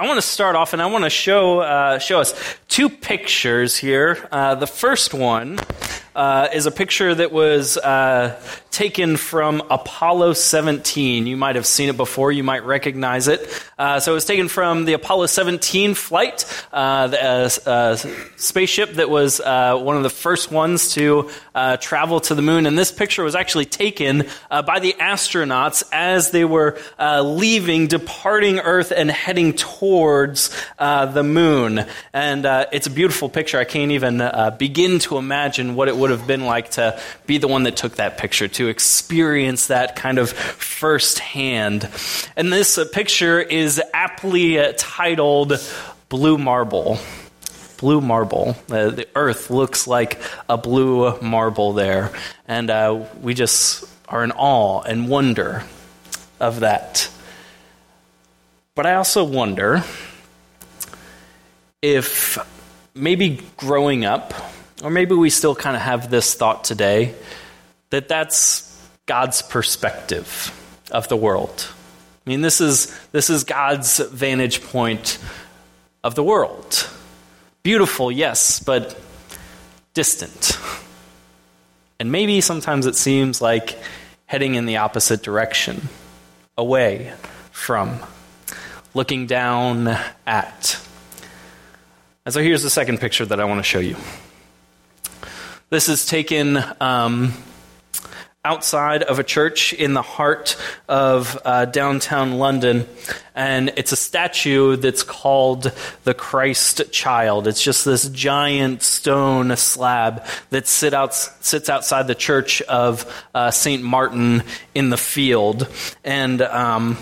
I want to start off and I want to show, uh, show us two pictures here. Uh, the first one uh, is a picture that was uh, taken from Apollo 17. You might have seen it before, you might recognize it. Uh, so it was taken from the Apollo 17 flight, uh, the uh, uh, spaceship that was uh, one of the first ones to travel to the moon. And this picture was actually taken by the astronauts as they were leaving, departing Earth, and heading towards the moon. And it's a beautiful picture. I can't even begin to imagine what it would have been like to be the one that took that picture, to experience that kind of firsthand. And this uh, picture is aptly uh, titled Blue Marble. Blue marble. Uh, the earth looks like a blue marble there. And uh, we just are in awe and wonder of that. But I also wonder if maybe growing up, or maybe we still kind of have this thought today that that's God's perspective of the world. I mean, this is, this is God's vantage point of the world. Beautiful, yes, but distant. And maybe sometimes it seems like heading in the opposite direction, away from, looking down at. And so here's the second picture that I want to show you. This is taken um, outside of a church in the heart of uh, downtown London. And it's a statue that's called the Christ Child. It's just this giant stone slab that sit out, sits outside the church of uh, St. Martin in the field. And. Um,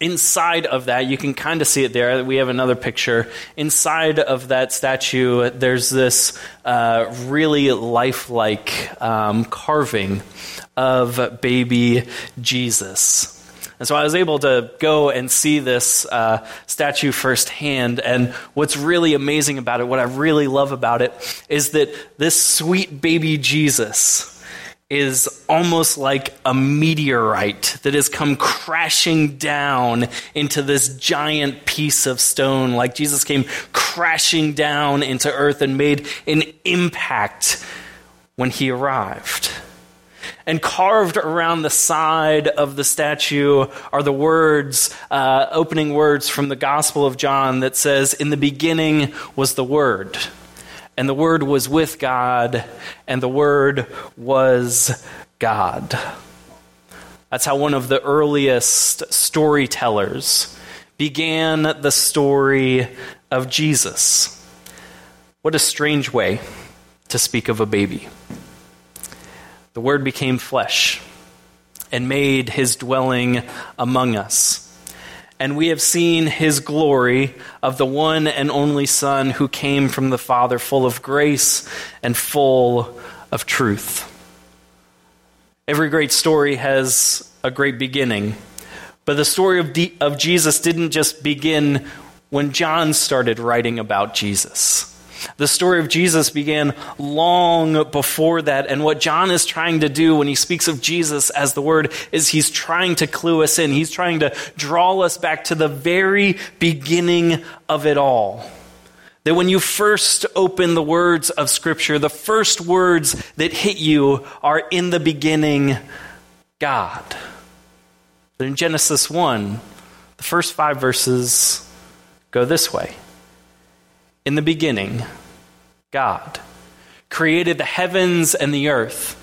inside of that, you can kind of see it there. We have another picture. Inside of that statue, there's this uh, really lifelike um, carving of baby Jesus. And so I was able to go and see this uh, statue firsthand. And what's really amazing about it, what I really love about it, is that this sweet baby Jesus is almost like a meteorite that has come crashing down into this giant piece of stone, like Jesus came crashing down into earth and made an impact when he arrived. And carved around the side of the statue are the words, uh, opening words from the Gospel of John that says, In the beginning was the Word and the Word was with God, and the Word was God. That's how one of the earliest storytellers began the story of Jesus. What a strange way to speak of a baby. The Word became flesh and made his dwelling among us and we have seen his glory of the one and only Son who came from the Father, full of grace and full of truth. Every great story has a great beginning, but the story of, of Jesus didn't just begin when John started writing about Jesus. The story of Jesus began long before that, and what John is trying to do when he speaks of Jesus as the Word is he's trying to clue us in. He's trying to draw us back to the very beginning of it all. That when you first open the words of Scripture, the first words that hit you are in the beginning, God. But in Genesis 1, the first five verses go this way. In the beginning, God created the heavens and the earth.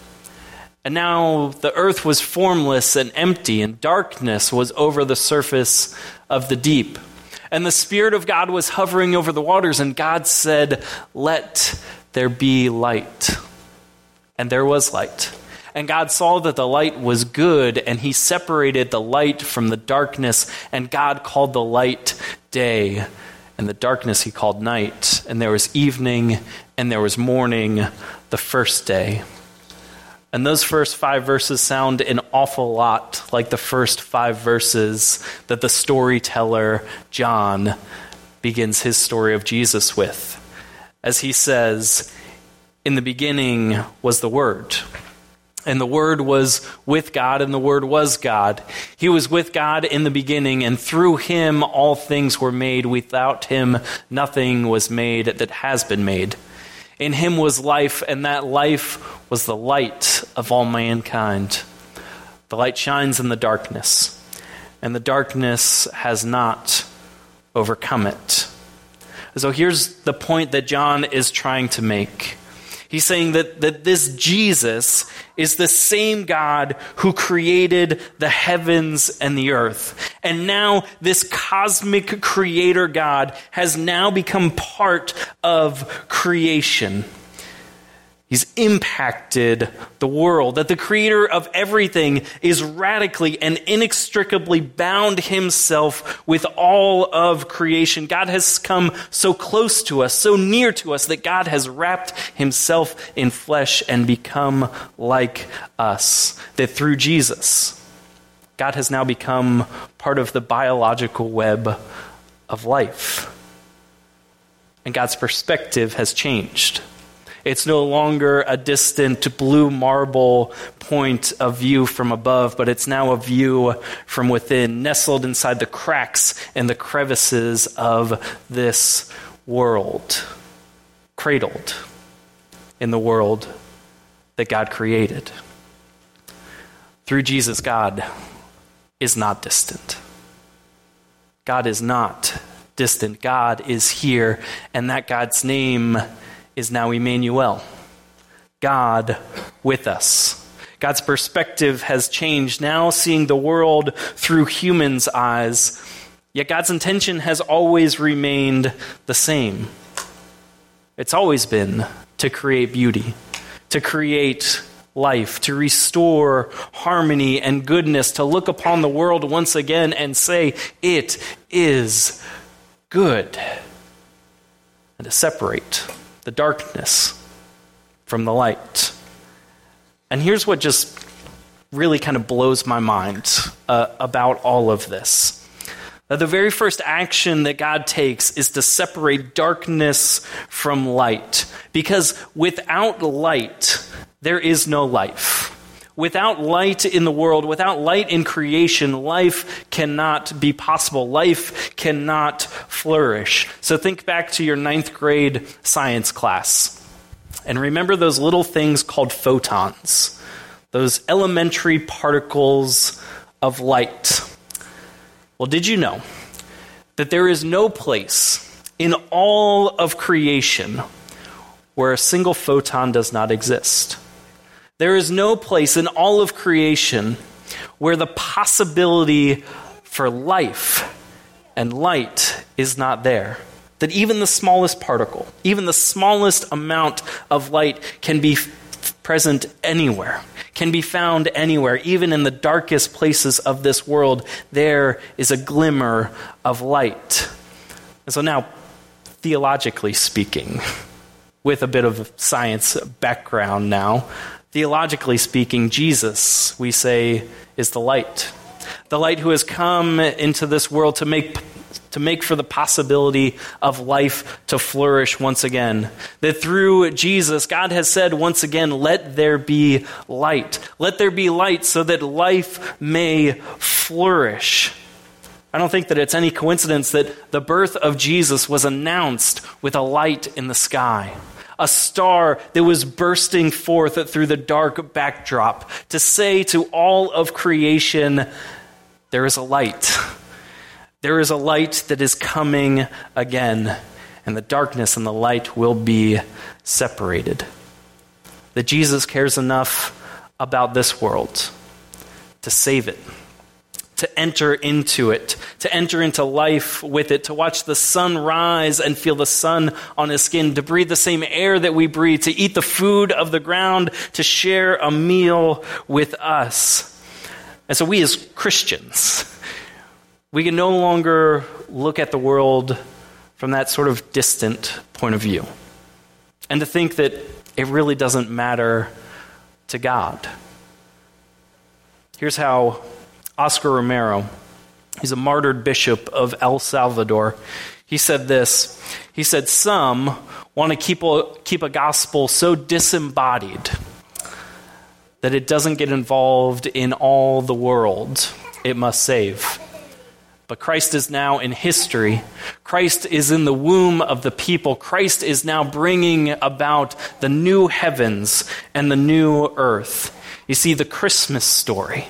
And now the earth was formless and empty, and darkness was over the surface of the deep. And the Spirit of God was hovering over the waters, and God said, Let there be light. And there was light. And God saw that the light was good, and He separated the light from the darkness, and God called the light day and the darkness he called night, and there was evening, and there was morning the first day. And those first five verses sound an awful lot like the first five verses that the storyteller John begins his story of Jesus with. As he says, In the beginning was the Word, And the Word was with God, and the Word was God. He was with God in the beginning, and through him all things were made. Without him nothing was made that has been made. In him was life, and that life was the light of all mankind. The light shines in the darkness, and the darkness has not overcome it. So here's the point that John is trying to make. He's saying that, that this Jesus is the same God who created the heavens and the earth. And now this cosmic creator God has now become part of creation. He's impacted the world. That the creator of everything is radically and inextricably bound himself with all of creation. God has come so close to us, so near to us, that God has wrapped himself in flesh and become like us. That through Jesus, God has now become part of the biological web of life. And God's perspective has changed. It's no longer a distant blue marble point of view from above, but it's now a view from within, nestled inside the cracks and the crevices of this world, cradled in the world that God created. Through Jesus, God is not distant. God is not distant. God is here, and that God's name is now Emmanuel, God with us. God's perspective has changed, now seeing the world through humans' eyes. Yet God's intention has always remained the same. It's always been to create beauty, to create life, to restore harmony and goodness, to look upon the world once again and say, It is good, and to separate the darkness from the light. And here's what just really kind of blows my mind uh, about all of this. That the very first action that God takes is to separate darkness from light. Because without light, there is no life. Without light in the world, without light in creation, life cannot be possible. Life cannot flourish. So think back to your ninth grade science class. And remember those little things called photons, those elementary particles of light. Well, did you know that there is no place in all of creation where a single photon does not exist? There is no place in all of creation where the possibility for life and light is not there. That even the smallest particle, even the smallest amount of light can be present anywhere, can be found anywhere, even in the darkest places of this world, there is a glimmer of light. And so now, theologically speaking, with a bit of science background now, Theologically speaking, Jesus, we say, is the light. The light who has come into this world to make to make for the possibility of life to flourish once again. That through Jesus, God has said once again, let there be light. Let there be light so that life may flourish. I don't think that it's any coincidence that the birth of Jesus was announced with a light in the sky a star that was bursting forth through the dark backdrop to say to all of creation, there is a light. There is a light that is coming again, and the darkness and the light will be separated. That Jesus cares enough about this world to save it to enter into it, to enter into life with it, to watch the sun rise and feel the sun on his skin, to breathe the same air that we breathe, to eat the food of the ground, to share a meal with us. And so we as Christians, we can no longer look at the world from that sort of distant point of view. And to think that it really doesn't matter to God. Here's how Oscar Romero. He's a martyred bishop of El Salvador. He said this He said, Some want to keep a, keep a gospel so disembodied that it doesn't get involved in all the world it must save. But Christ is now in history. Christ is in the womb of the people. Christ is now bringing about the new heavens and the new earth. You see, the Christmas story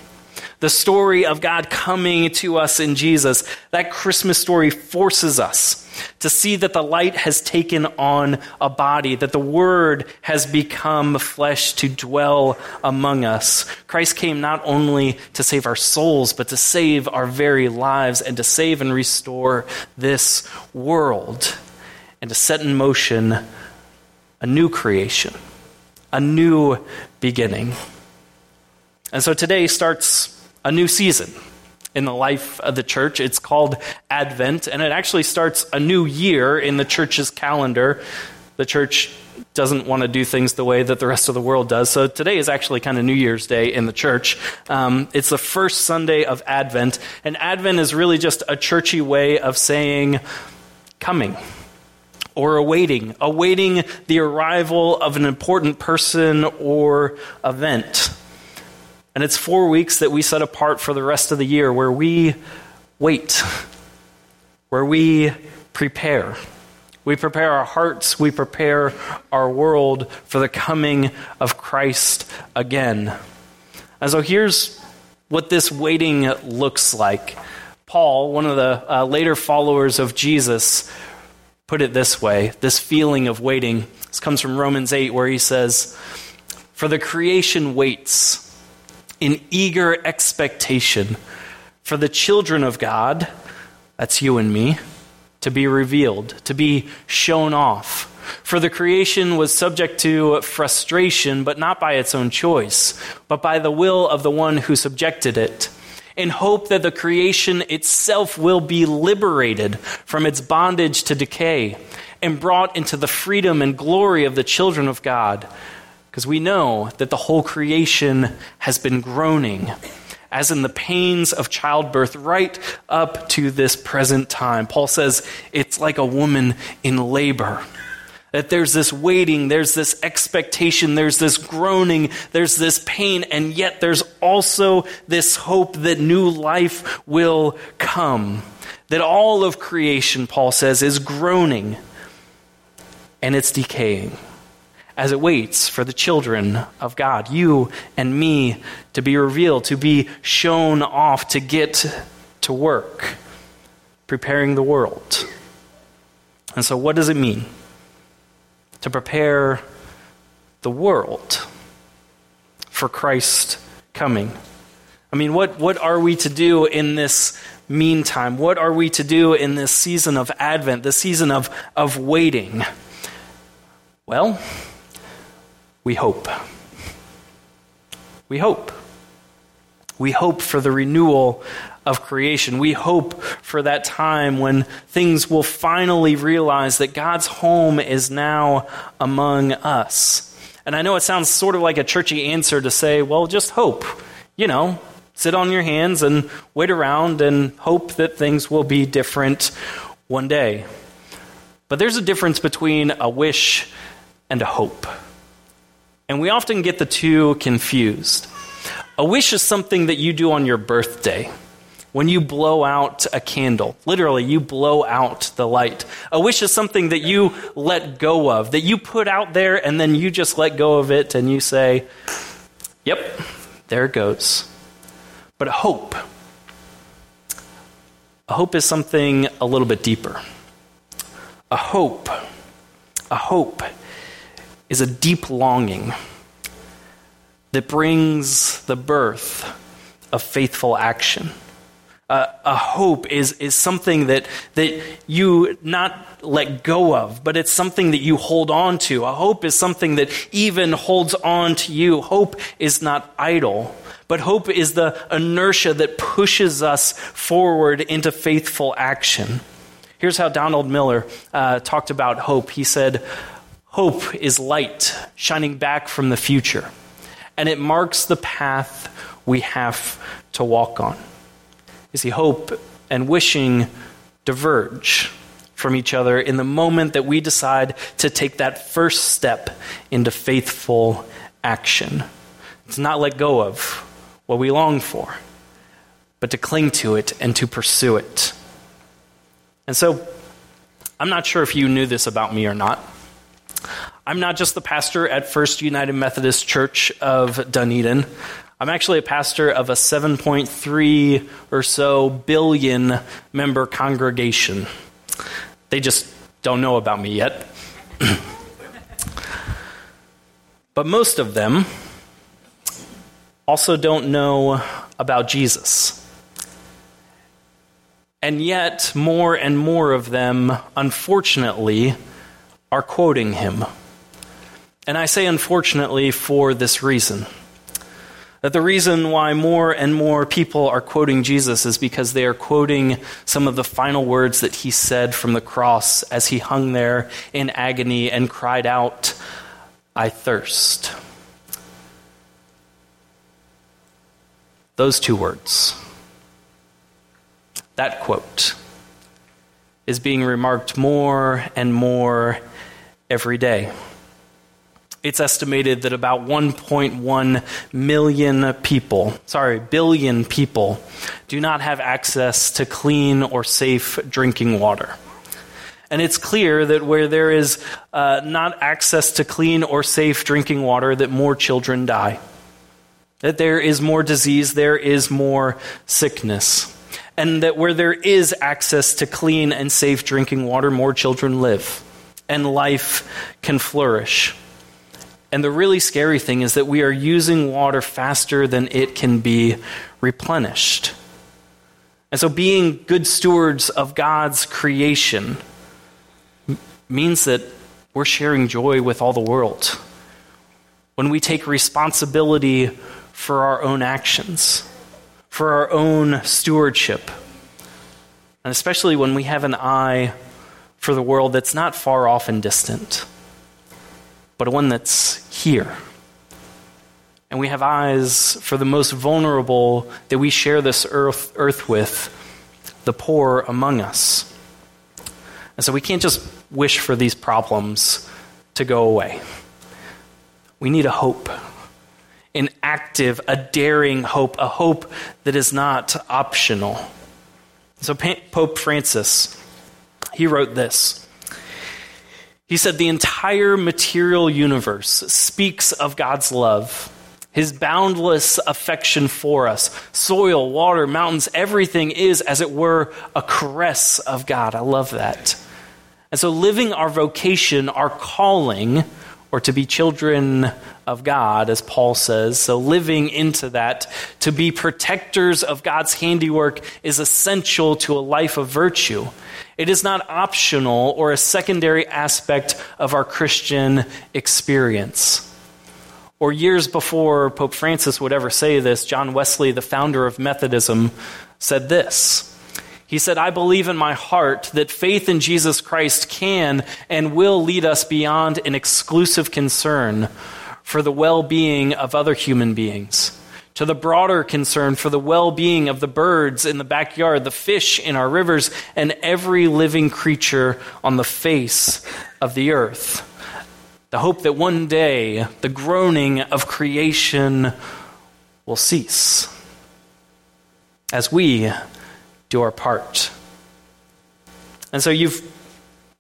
the story of God coming to us in Jesus, that Christmas story forces us to see that the light has taken on a body, that the Word has become flesh to dwell among us. Christ came not only to save our souls, but to save our very lives and to save and restore this world and to set in motion a new creation, a new beginning. And so today starts a new season in the life of the church. It's called Advent, and it actually starts a new year in the church's calendar. The church doesn't want to do things the way that the rest of the world does. So today is actually kind of New Year's Day in the church. Um, it's the first Sunday of Advent, and Advent is really just a churchy way of saying coming or awaiting, awaiting the arrival of an important person or event. And it's four weeks that we set apart for the rest of the year where we wait, where we prepare. We prepare our hearts, we prepare our world for the coming of Christ again. And so here's what this waiting looks like. Paul, one of the uh, later followers of Jesus, put it this way this feeling of waiting. This comes from Romans 8, where he says, For the creation waits in eager expectation for the children of God, that's you and me, to be revealed, to be shown off. For the creation was subject to frustration, but not by its own choice, but by the will of the one who subjected it, in hope that the creation itself will be liberated from its bondage to decay and brought into the freedom and glory of the children of God. Because we know that the whole creation has been groaning, as in the pains of childbirth, right up to this present time. Paul says it's like a woman in labor. That there's this waiting, there's this expectation, there's this groaning, there's this pain, and yet there's also this hope that new life will come. That all of creation, Paul says, is groaning and it's decaying as it waits for the children of God, you and me, to be revealed, to be shown off, to get to work, preparing the world. And so, what does it mean to prepare the world for Christ coming? I mean, what, what are we to do in this meantime? What are we to do in this season of Advent, the season of, of waiting? Well, we hope. We hope. We hope for the renewal of creation. We hope for that time when things will finally realize that God's home is now among us. And I know it sounds sort of like a churchy answer to say, well, just hope. You know, sit on your hands and wait around and hope that things will be different one day. But there's a difference between a wish and a hope. And we often get the two confused. A wish is something that you do on your birthday when you blow out a candle. Literally, you blow out the light. A wish is something that you let go of, that you put out there and then you just let go of it and you say, Yep, there it goes. But a hope, a hope is something a little bit deeper. A hope, a hope is a deep longing that brings the birth of faithful action. Uh, a hope is, is something that, that you not let go of, but it's something that you hold on to. A hope is something that even holds on to you. Hope is not idle, but hope is the inertia that pushes us forward into faithful action. Here's how Donald Miller uh, talked about hope. He said, Hope is light shining back from the future, and it marks the path we have to walk on. You see, hope and wishing diverge from each other in the moment that we decide to take that first step into faithful action. It's not let go of what we long for, but to cling to it and to pursue it. And so, I'm not sure if you knew this about me or not. I'm not just the pastor at First United Methodist Church of Dunedin. I'm actually a pastor of a 7.3 or so billion member congregation. They just don't know about me yet. but most of them also don't know about Jesus. And yet, more and more of them, unfortunately, are quoting him. And I say unfortunately for this reason. That the reason why more and more people are quoting Jesus is because they are quoting some of the final words that he said from the cross as he hung there in agony and cried out, I thirst. Those two words, that quote, is being remarked more and more every day. It's estimated that about 1.1 million people, sorry, billion people, do not have access to clean or safe drinking water. And it's clear that where there is uh, not access to clean or safe drinking water, that more children die. That there is more disease, there is more sickness. And that where there is access to clean and safe drinking water, more children live. And life can flourish. And the really scary thing is that we are using water faster than it can be replenished. And so, being good stewards of God's creation means that we're sharing joy with all the world. When we take responsibility for our own actions, for our own stewardship, and especially when we have an eye for the world that's not far off and distant but one that's here. And we have eyes for the most vulnerable that we share this earth, earth with, the poor among us. And so we can't just wish for these problems to go away. We need a hope, an active, a daring hope, a hope that is not optional. So Pope Francis, he wrote this. He said the entire material universe speaks of God's love, his boundless affection for us. Soil, water, mountains, everything is, as it were, a caress of God. I love that. And so, living our vocation, our calling, or to be children of God, as Paul says. So, living into that, to be protectors of God's handiwork, is essential to a life of virtue. It is not optional or a secondary aspect of our Christian experience. Or years before Pope Francis would ever say this, John Wesley, the founder of Methodism, said this. He said, I believe in my heart that faith in Jesus Christ can and will lead us beyond an exclusive concern for the well being of other human beings to the broader concern for the well being of the birds in the backyard, the fish in our rivers, and every living creature on the face of the earth. The hope that one day the groaning of creation will cease as we do our part. And so you've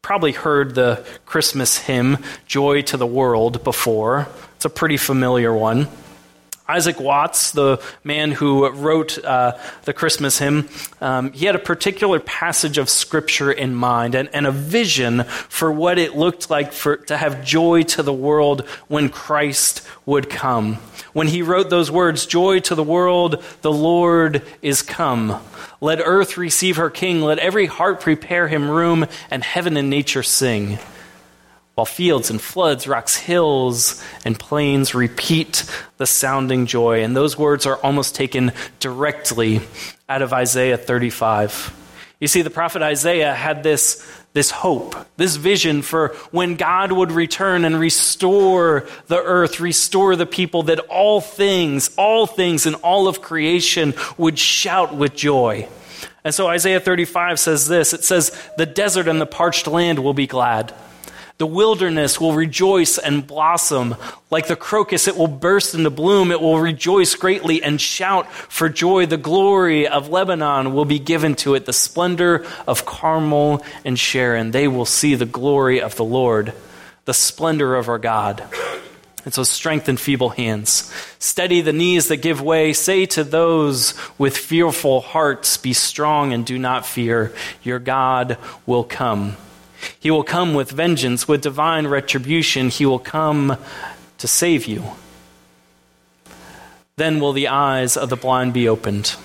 probably heard the Christmas hymn, Joy to the World, before. It's a pretty familiar one. Isaac Watts, the man who wrote uh, the Christmas hymn, um, he had a particular passage of Scripture in mind and, and a vision for what it looked like for, to have joy to the world when Christ would come. When he wrote those words, Joy to the world, the Lord is come. Let earth receive her King, let every heart prepare him room, and heaven and nature sing while fields and floods, rocks, hills, and plains repeat the sounding joy. And those words are almost taken directly out of Isaiah 35. You see, the prophet Isaiah had this, this hope, this vision for when God would return and restore the earth, restore the people, that all things, all things in all of creation would shout with joy. And so Isaiah 35 says this it says, The desert and the parched land will be glad The wilderness will rejoice and blossom. Like the crocus, it will burst into bloom. It will rejoice greatly and shout for joy. The glory of Lebanon will be given to it, the splendor of Carmel and Sharon. They will see the glory of the Lord, the splendor of our God. And so strengthen feeble hands. Steady the knees that give way. Say to those with fearful hearts, Be strong and do not fear. Your God will come. He will come with vengeance, with divine retribution. He will come to save you. Then will the eyes of the blind be opened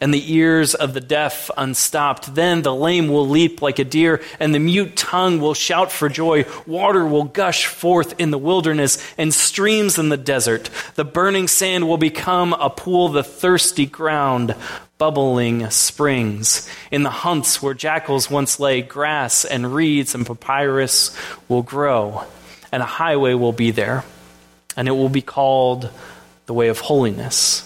and the ears of the deaf unstopped. Then the lame will leap like a deer, and the mute tongue will shout for joy. Water will gush forth in the wilderness, and streams in the desert. The burning sand will become a pool, the thirsty ground, bubbling springs. In the hunts where jackals once lay, grass and reeds and papyrus will grow, and a highway will be there, and it will be called the way of holiness.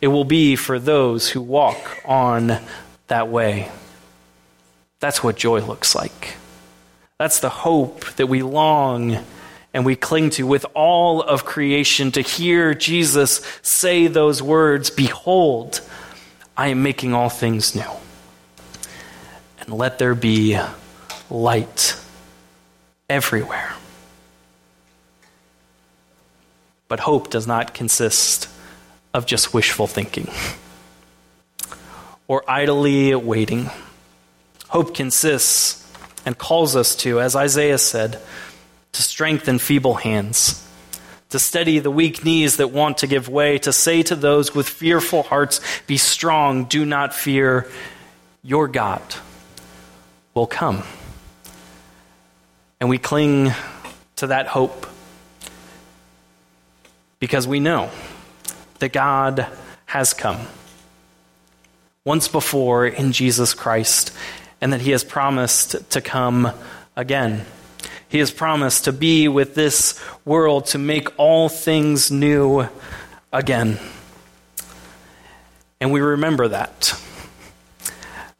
It will be for those who walk on that way. That's what joy looks like. That's the hope that we long and we cling to with all of creation to hear Jesus say those words Behold, I am making all things new. And let there be light everywhere. But hope does not consist of just wishful thinking or idly waiting. Hope consists and calls us to, as Isaiah said, to strengthen feeble hands, to steady the weak knees that want to give way, to say to those with fearful hearts, Be strong, do not fear, your God will come. And we cling to that hope because we know that God has come once before in Jesus Christ and that he has promised to come again. He has promised to be with this world to make all things new again. And we remember that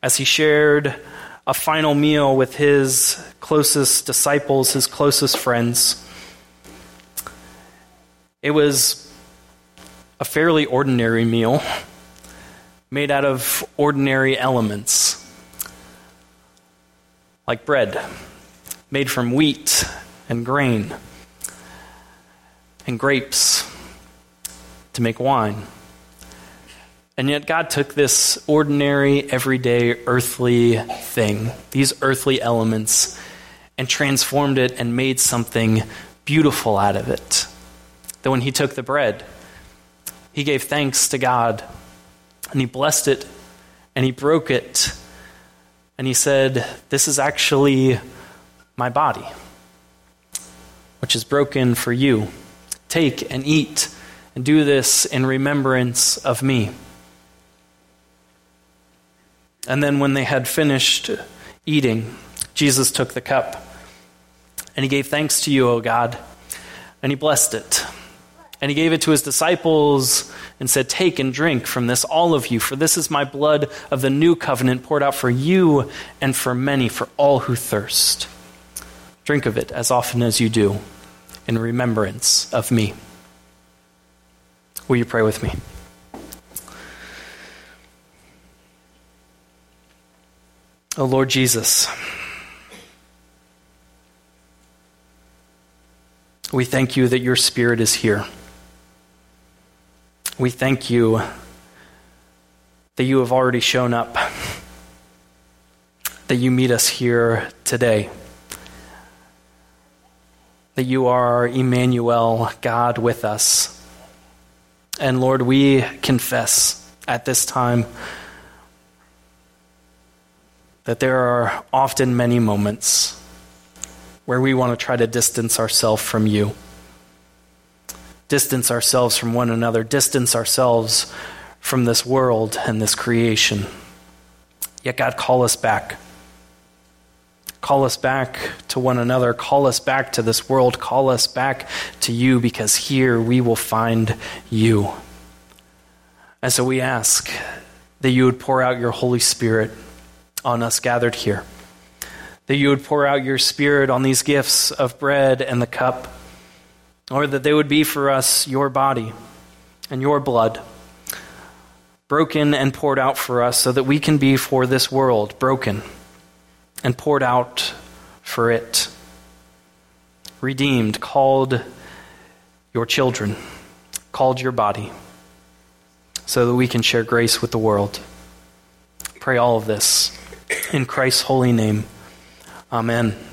as he shared a final meal with his closest disciples, his closest friends. It was a fairly ordinary meal made out of ordinary elements, like bread made from wheat and grain and grapes to make wine. And yet, God took this ordinary, everyday, earthly thing, these earthly elements, and transformed it and made something beautiful out of it. That when He took the bread, he gave thanks to God and he blessed it and he broke it and he said, This is actually my body, which is broken for you. Take and eat and do this in remembrance of me. And then, when they had finished eating, Jesus took the cup and he gave thanks to you, O God, and he blessed it. And he gave it to his disciples and said, Take and drink from this, all of you, for this is my blood of the new covenant poured out for you and for many, for all who thirst. Drink of it as often as you do, in remembrance of me. Will you pray with me? O oh Lord Jesus, we thank you that your Spirit is here. We thank you that you have already shown up, that you meet us here today, that you are Emmanuel, God with us. And Lord, we confess at this time that there are often many moments where we want to try to distance ourselves from you distance ourselves from one another, distance ourselves from this world and this creation. Yet, God, call us back. Call us back to one another. Call us back to this world. Call us back to you because here we will find you. And so we ask that you would pour out your Holy Spirit on us gathered here that you would pour out your Spirit on these gifts of bread and the cup, or that they would be for us your body and your blood, broken and poured out for us, so that we can be for this world broken and poured out for it, redeemed, called your children, called your body, so that we can share grace with the world. Pray all of this in Christ's holy name. Amen.